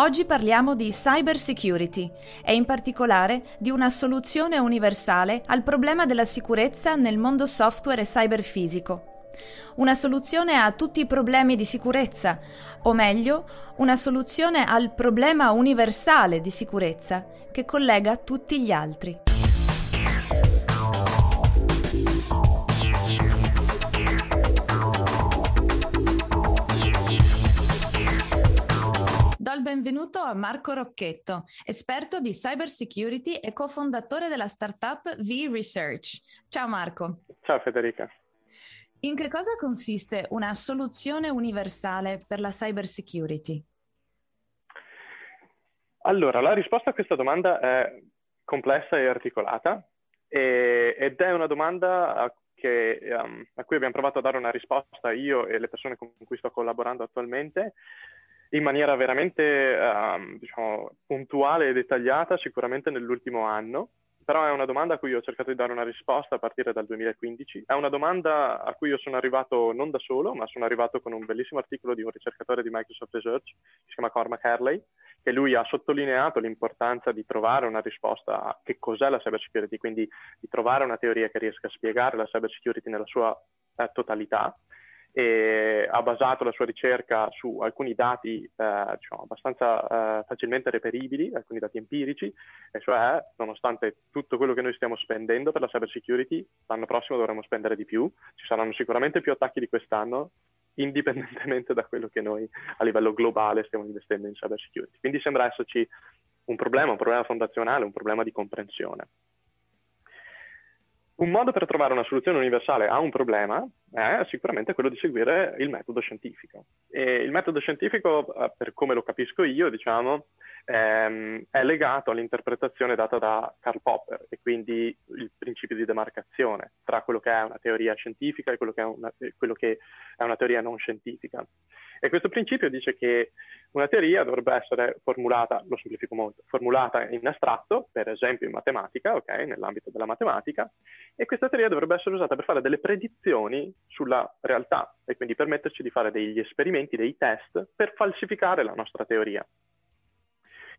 Oggi parliamo di cyber security e in particolare di una soluzione universale al problema della sicurezza nel mondo software e cyberfisico. Una soluzione a tutti i problemi di sicurezza, o meglio, una soluzione al problema universale di sicurezza che collega tutti gli altri. Benvenuto a Marco Rocchetto, esperto di cyber security e cofondatore della startup V-Research. Ciao Marco. Ciao Federica. In che cosa consiste una soluzione universale per la cyber security? Allora, la risposta a questa domanda è complessa e articolata e, ed è una domanda a, che, um, a cui abbiamo provato a dare una risposta io e le persone con cui sto collaborando attualmente in maniera veramente um, diciamo, puntuale e dettagliata sicuramente nell'ultimo anno, però è una domanda a cui ho cercato di dare una risposta a partire dal 2015. È una domanda a cui io sono arrivato non da solo, ma sono arrivato con un bellissimo articolo di un ricercatore di Microsoft Research, che si chiama Cormac Harley, che lui ha sottolineato l'importanza di trovare una risposta a che cos'è la cyber security, quindi di trovare una teoria che riesca a spiegare la cyber security nella sua eh, totalità e ha basato la sua ricerca su alcuni dati eh, diciamo, abbastanza eh, facilmente reperibili, alcuni dati empirici, e cioè nonostante tutto quello che noi stiamo spendendo per la cyber security, l'anno prossimo dovremo spendere di più, ci saranno sicuramente più attacchi di quest'anno, indipendentemente da quello che noi a livello globale stiamo investendo in cyber security. Quindi sembra esserci un problema, un problema fondazionale, un problema di comprensione. Un modo per trovare una soluzione universale a un problema è sicuramente quello di seguire il metodo scientifico. E il metodo scientifico, eh, per come lo capisco io, diciamo, ehm, è legato all'interpretazione data da Karl Popper e quindi il principio di demarcazione tra quello che è una teoria scientifica e quello che è una, quello che è una teoria non scientifica. E questo principio dice che una teoria dovrebbe essere formulata, lo semplifico molto, formulata in astratto, per esempio in matematica, ok, nell'ambito della matematica, e questa teoria dovrebbe essere usata per fare delle predizioni sulla realtà e quindi permetterci di fare degli esperimenti, dei test per falsificare la nostra teoria.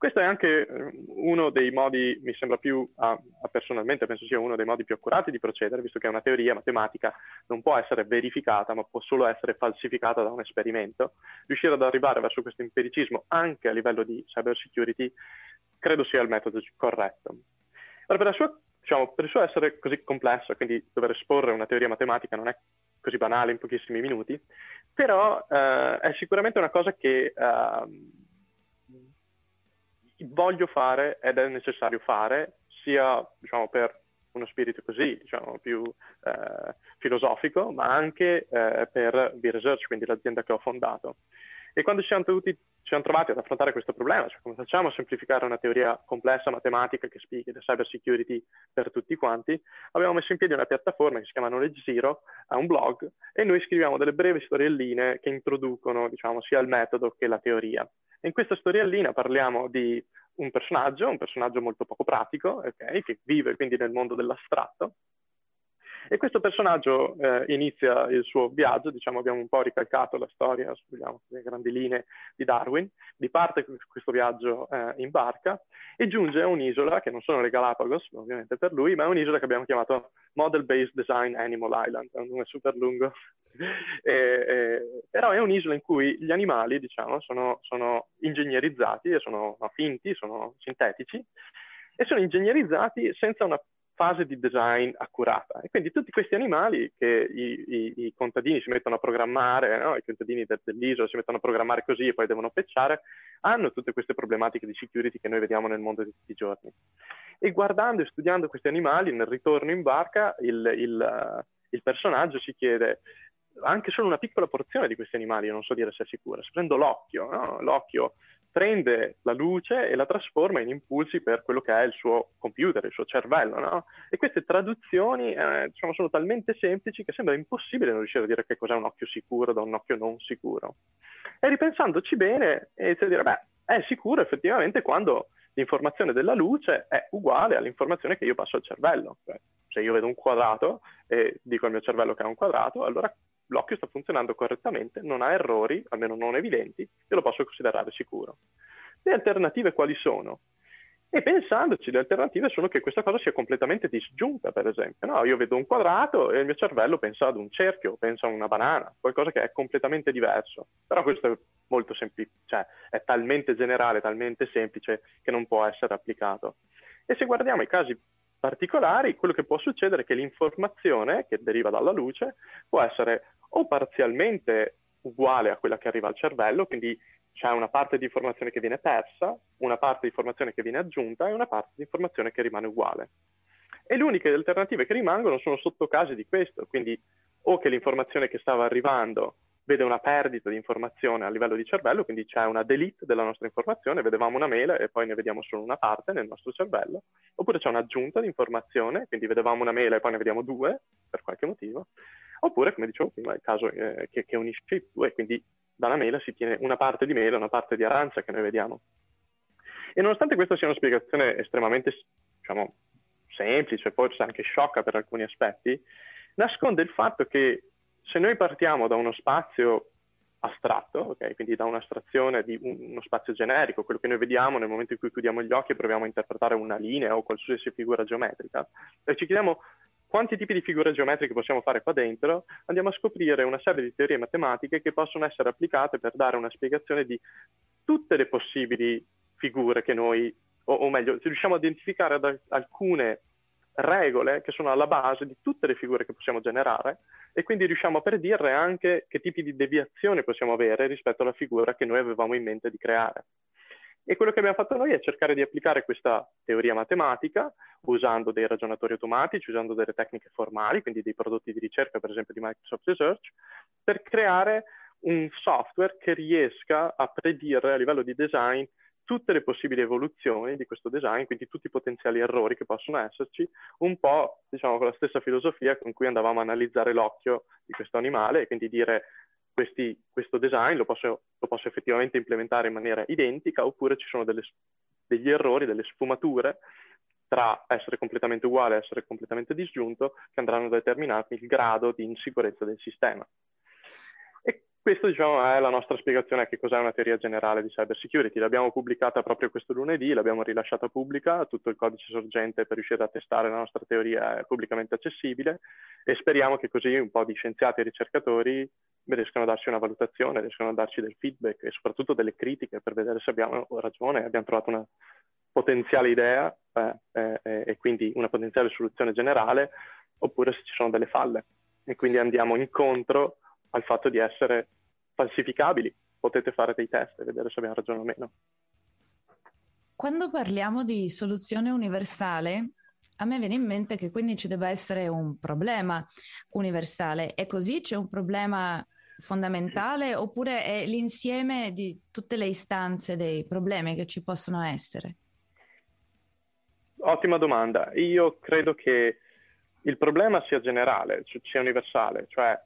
Questo è anche eh, uno dei modi, mi sembra più, a, a personalmente penso sia uno dei modi più accurati di procedere, visto che una teoria matematica non può essere verificata, ma può solo essere falsificata da un esperimento. Riuscire ad arrivare verso questo empiricismo anche a livello di cyber security credo sia il metodo corretto. Allora, per, sua, diciamo, per il suo essere così complesso, quindi dover esporre una teoria matematica non è così banale in pochissimi minuti, però eh, è sicuramente una cosa che eh, voglio fare ed è necessario fare, sia diciamo, per uno spirito così, diciamo, più eh, filosofico, ma anche eh, per V-Research, quindi l'azienda che ho fondato. E quando ci siamo, tutti, ci siamo trovati ad affrontare questo problema, cioè come facciamo a semplificare una teoria complessa matematica che spieghi la cyber security per tutti quanti, abbiamo messo in piedi una piattaforma che si chiama Knowledge Zero, ha un blog, e noi scriviamo delle brevi storielline che introducono diciamo, sia il metodo che la teoria. In questa storiellina parliamo di un personaggio, un personaggio molto poco pratico, okay, che vive quindi nel mondo dell'astratto, e questo personaggio eh, inizia il suo viaggio, diciamo abbiamo un po' ricalcato la storia diciamo, sulle grandi linee di Darwin, di parte questo viaggio eh, in barca e giunge a un'isola che non sono le Galapagos, ovviamente per lui, ma è un'isola che abbiamo chiamato Model Based Design Animal Island, è un nome super lungo, e, e, però è un'isola in cui gli animali, diciamo, sono, sono ingegnerizzati sono no, finti, sono sintetici, e sono ingegnerizzati senza una fase di design accurata. E quindi tutti questi animali che i, i, i contadini si mettono a programmare, no? i contadini del, dell'isola si mettono a programmare così e poi devono pecciare, hanno tutte queste problematiche di security che noi vediamo nel mondo di tutti i giorni. E guardando e studiando questi animali, nel ritorno in barca, il, il, uh, il personaggio si chiede anche solo una piccola porzione di questi animali, io non so dire se è sicura, se prendo l'occhio, no? l'occhio prende la luce e la trasforma in impulsi per quello che è il suo computer, il suo cervello, no? E queste traduzioni eh, diciamo, sono talmente semplici che sembra impossibile non riuscire a dire che cos'è un occhio sicuro da un occhio non sicuro. E ripensandoci bene, inizio a dire, beh, è sicuro effettivamente quando l'informazione della luce è uguale all'informazione che io passo al cervello. Cioè, se io vedo un quadrato e dico al mio cervello che è un quadrato, allora l'occhio sta funzionando correttamente, non ha errori, almeno non evidenti, e lo posso considerare sicuro. Le alternative quali sono? E pensandoci, le alternative sono che questa cosa sia completamente disgiunta, per esempio. No, io vedo un quadrato e il mio cervello pensa ad un cerchio, pensa a una banana, qualcosa che è completamente diverso. Però questo è molto semplice, cioè è talmente generale, talmente semplice che non può essere applicato. E se guardiamo i casi particolari, quello che può succedere è che l'informazione che deriva dalla luce può essere o parzialmente uguale a quella che arriva al cervello, quindi c'è una parte di informazione che viene persa, una parte di informazione che viene aggiunta e una parte di informazione che rimane uguale. E le uniche alternative che rimangono sono sottocasi di questo, quindi o che l'informazione che stava arrivando vede una perdita di informazione a livello di cervello, quindi c'è una delete della nostra informazione, vedevamo una mela e poi ne vediamo solo una parte nel nostro cervello, oppure c'è un'aggiunta di informazione, quindi vedevamo una mela e poi ne vediamo due per qualche motivo, oppure come dicevo prima il caso eh, che, che unisce i due, quindi dalla mela si tiene una parte di mela e una parte di arancia che noi vediamo. E nonostante questa sia una spiegazione estremamente, diciamo, semplice, forse anche sciocca per alcuni aspetti, nasconde il fatto che se noi partiamo da uno spazio astratto, okay? quindi da un'astrazione di uno spazio generico, quello che noi vediamo nel momento in cui chiudiamo gli occhi e proviamo a interpretare una linea o qualsiasi figura geometrica, e ci chiediamo quanti tipi di figure geometriche possiamo fare qua dentro, andiamo a scoprire una serie di teorie matematiche che possono essere applicate per dare una spiegazione di tutte le possibili figure che noi, o, o meglio, riusciamo a identificare ad, alcune regole che sono alla base di tutte le figure che possiamo generare e quindi riusciamo a predire anche che tipi di deviazione possiamo avere rispetto alla figura che noi avevamo in mente di creare. E quello che abbiamo fatto noi è cercare di applicare questa teoria matematica usando dei ragionatori automatici, usando delle tecniche formali, quindi dei prodotti di ricerca, per esempio di Microsoft Research, per creare un software che riesca a predire a livello di design tutte le possibili evoluzioni di questo design, quindi tutti i potenziali errori che possono esserci, un po' diciamo con la stessa filosofia con cui andavamo a analizzare l'occhio di questo animale e quindi dire questi, questo design lo posso, lo posso, effettivamente implementare in maniera identica oppure ci sono delle, degli errori, delle sfumature tra essere completamente uguale e essere completamente disgiunto che andranno a determinare il grado di insicurezza del sistema. Questa diciamo, è la nostra spiegazione a che cos'è una teoria generale di cyber security. L'abbiamo pubblicata proprio questo lunedì, l'abbiamo rilasciata pubblica, tutto il codice sorgente per riuscire a testare la nostra teoria è pubblicamente accessibile e speriamo che così un po' di scienziati e ricercatori riescano a darci una valutazione, riescano a darci del feedback e soprattutto delle critiche per vedere se abbiamo ragione, abbiamo trovato una potenziale idea eh, eh, e quindi una potenziale soluzione generale oppure se ci sono delle falle e quindi andiamo incontro al fatto di essere falsificabili. Potete fare dei test e vedere se abbiamo ragione o meno. Quando parliamo di soluzione universale, a me viene in mente che quindi ci debba essere un problema universale e così c'è un problema fondamentale oppure è l'insieme di tutte le istanze dei problemi che ci possono essere? Ottima domanda. Io credo che il problema sia generale, cioè sia universale, cioè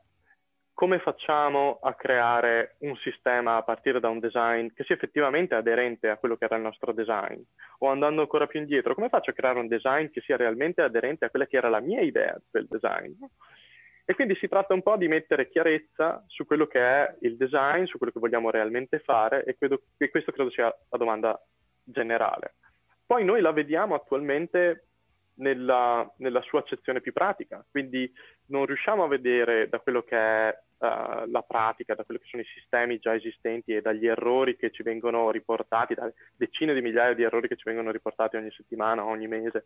come facciamo a creare un sistema a partire da un design che sia effettivamente aderente a quello che era il nostro design? O andando ancora più indietro, come faccio a creare un design che sia realmente aderente a quella che era la mia idea del design? E quindi si tratta un po' di mettere chiarezza su quello che è il design, su quello che vogliamo realmente fare e, credo, e questo credo sia la domanda generale. Poi noi la vediamo attualmente nella, nella, sua accezione più pratica, quindi non riusciamo a vedere da quello che è uh, la pratica, da quelli che sono i sistemi già esistenti e dagli errori che ci vengono riportati, da decine di migliaia di errori che ci vengono riportati ogni settimana, ogni mese.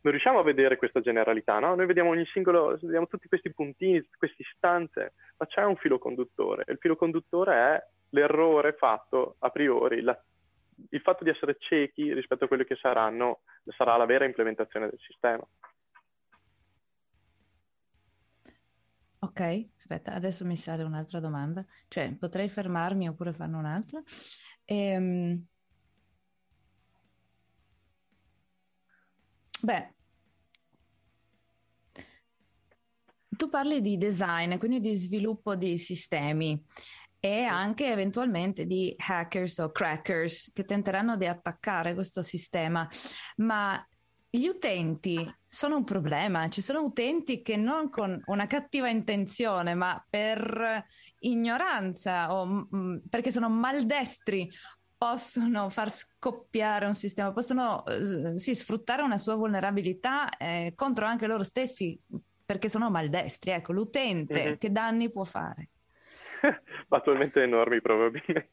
Non riusciamo a vedere questa generalità, no? Noi vediamo ogni singolo, vediamo tutti questi puntini, queste istanze, ma c'è un filo conduttore. Il filo conduttore è l'errore fatto a priori, la, il fatto di essere ciechi rispetto a quello che saranno, sarà la vera implementazione del sistema. Ok, aspetta, adesso mi sale un'altra domanda. Cioè, potrei fermarmi oppure farne un'altra? Ehm... Beh, tu parli di design, quindi di sviluppo di sistemi e anche eventualmente di hackers o crackers che tenteranno di attaccare questo sistema, ma gli utenti sono un problema, ci sono utenti che non con una cattiva intenzione, ma per ignoranza o m- perché sono maldestri possono far scoppiare un sistema, possono eh, sì, sfruttare una sua vulnerabilità eh, contro anche loro stessi perché sono maldestri. Ecco, l'utente mm-hmm. che danni può fare? Attualmente enormi probabilmente.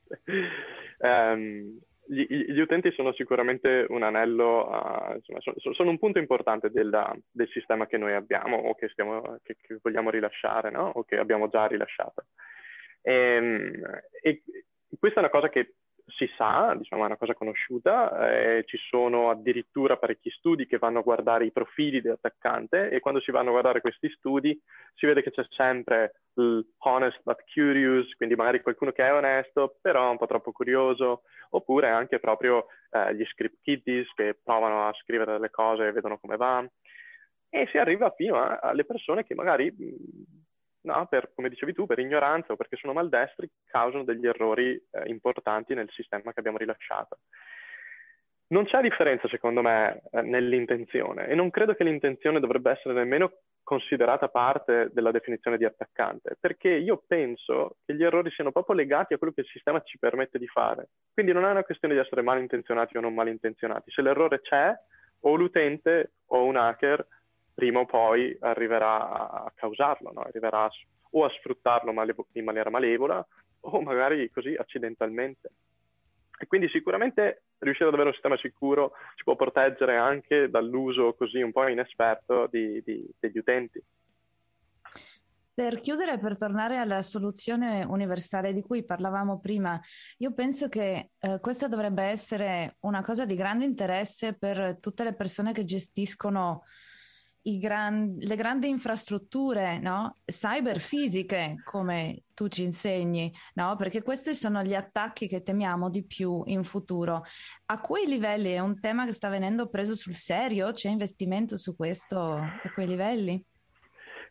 Um, gli, gli, utenti sono sicuramente un anello, uh, insomma, sono, sono, un punto importante della, del sistema che noi abbiamo o che, stiamo, che, che vogliamo rilasciare no? o che abbiamo già rilasciato. E, ehm, e questa è una cosa che si sa, diciamo è una cosa conosciuta, eh, ci sono addirittura parecchi studi che vanno a guardare i profili dell'attaccante e quando si vanno a guardare questi studi si vede che c'è sempre honest but curious, quindi magari qualcuno che è onesto però un po' troppo curioso, oppure anche proprio eh, gli script kiddies che provano a scrivere delle cose e vedono come va. E si arriva fino a, alle persone che magari no, per, come dicevi tu, per ignoranza o perché sono maldestri, causano degli errori eh, importanti nel sistema che abbiamo rilasciato. Non c'è differenza, secondo me, eh, nell'intenzione e non credo che l'intenzione dovrebbe essere nemmeno considerata parte della definizione di attaccante, perché io penso che gli errori siano proprio legati a quello che il sistema ci permette di fare. Quindi non è una questione di essere malintenzionati o non malintenzionati. Se l'errore c'è, o l'utente o un hacker prima o poi arriverà a causarlo, no? arriverà o a sfruttarlo malevo- in maniera malevola o magari così accidentalmente. E quindi sicuramente riuscire ad avere un sistema sicuro ci può proteggere anche dall'uso così un po' inesperto di, di, degli utenti. Per chiudere, per tornare alla soluzione universale di cui parlavamo prima, io penso che eh, questa dovrebbe essere una cosa di grande interesse per tutte le persone che gestiscono gran, le grandi infrastrutture no? cyberfisiche, come tu ci insegni, no? perché questi sono gli attacchi che temiamo di più in futuro. A quei livelli è un tema che sta venendo preso sul serio? C'è investimento su questo a quei livelli?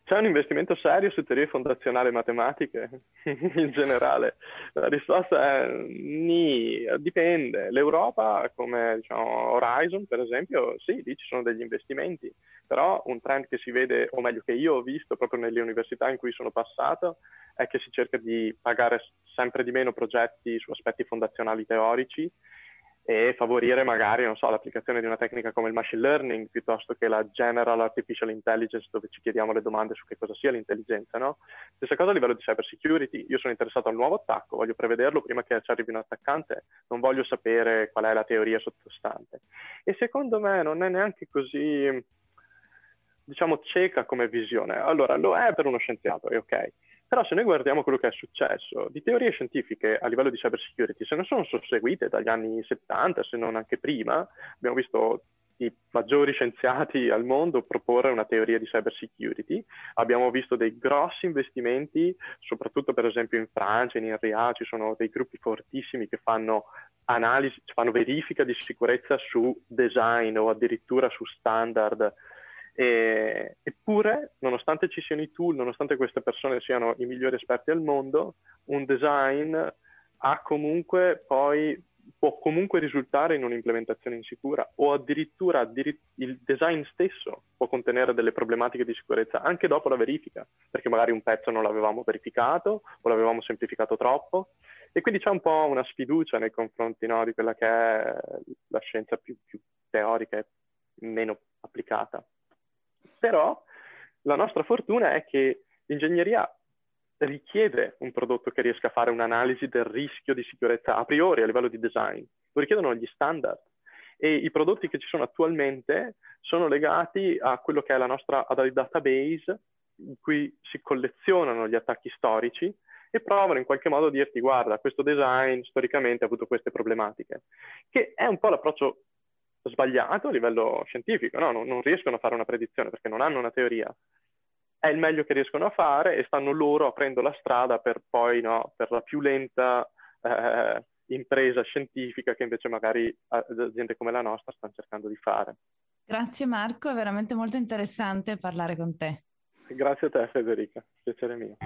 C'è un investimento serio su teorie fondazionali matematiche in generale? La risposta è ni, dipende. L'Europa, come diciamo, Horizon per esempio, sì, lì ci sono degli investimenti, però un trend che si vede, o meglio che io ho visto proprio nelle università in cui sono passato, è che si cerca di pagare sempre di meno progetti su aspetti fondazionali teorici e favorire magari, so, l'applicazione di una tecnica come il machine learning piuttosto che la general artificial intelligence dove ci chiediamo le domande su che cosa sia l'intelligenza, no? Stessa cosa a livello di cyber security, io sono interessato al nuovo attacco, voglio prevederlo prima che ci arrivi un attaccante, non voglio sapere qual è la teoria sottostante. E secondo me non è neanche così, diciamo, cieca come visione. Allora, lo è per uno scienziato, è ok però se noi guardiamo quello che è successo, di teorie scientifiche a livello di cyber security se ne sono susseguite dagli anni 70, se non anche prima. Abbiamo visto i maggiori scienziati al mondo proporre una teoria di cyber security. Abbiamo visto dei grossi investimenti, soprattutto per esempio in Francia, in INRIA, ci sono dei gruppi fortissimi che fanno analisi, fanno verifica di sicurezza su design o addirittura su standard e, eppure, nonostante ci siano i tool, nonostante queste persone siano i migliori esperti al mondo, un design comunque poi può comunque risultare in un'implementazione insicura o addirittura addir- il design stesso può contenere delle problematiche di sicurezza anche dopo la verifica, perché magari un pezzo non l'avevamo verificato o l'avevamo semplificato troppo e quindi c'è un po' una sfiducia nei confronti no, di quella che è la scienza più, più teorica e meno applicata. Però la nostra fortuna è che l'ingegneria richiede un prodotto che riesca a fare un'analisi del rischio di sicurezza a priori a livello di design, lo richiedono gli standard. E i prodotti che ci sono attualmente sono legati a quello che è la nostra database in cui si collezionano gli attacchi storici e provano in qualche modo a dirti guarda questo design storicamente ha avuto queste problematiche, che è un po' l'approccio sbagliato a livello scientifico, no? non, non, riescono a fare una predizione perché non hanno una teoria. È il meglio che riescono a fare e stanno loro aprendo la strada per poi, no, per la più lenta eh, impresa scientifica che invece magari aziende come la nostra stanno cercando di fare. Grazie Marco, è veramente molto interessante parlare con te. Grazie a te Federica, piacere mio.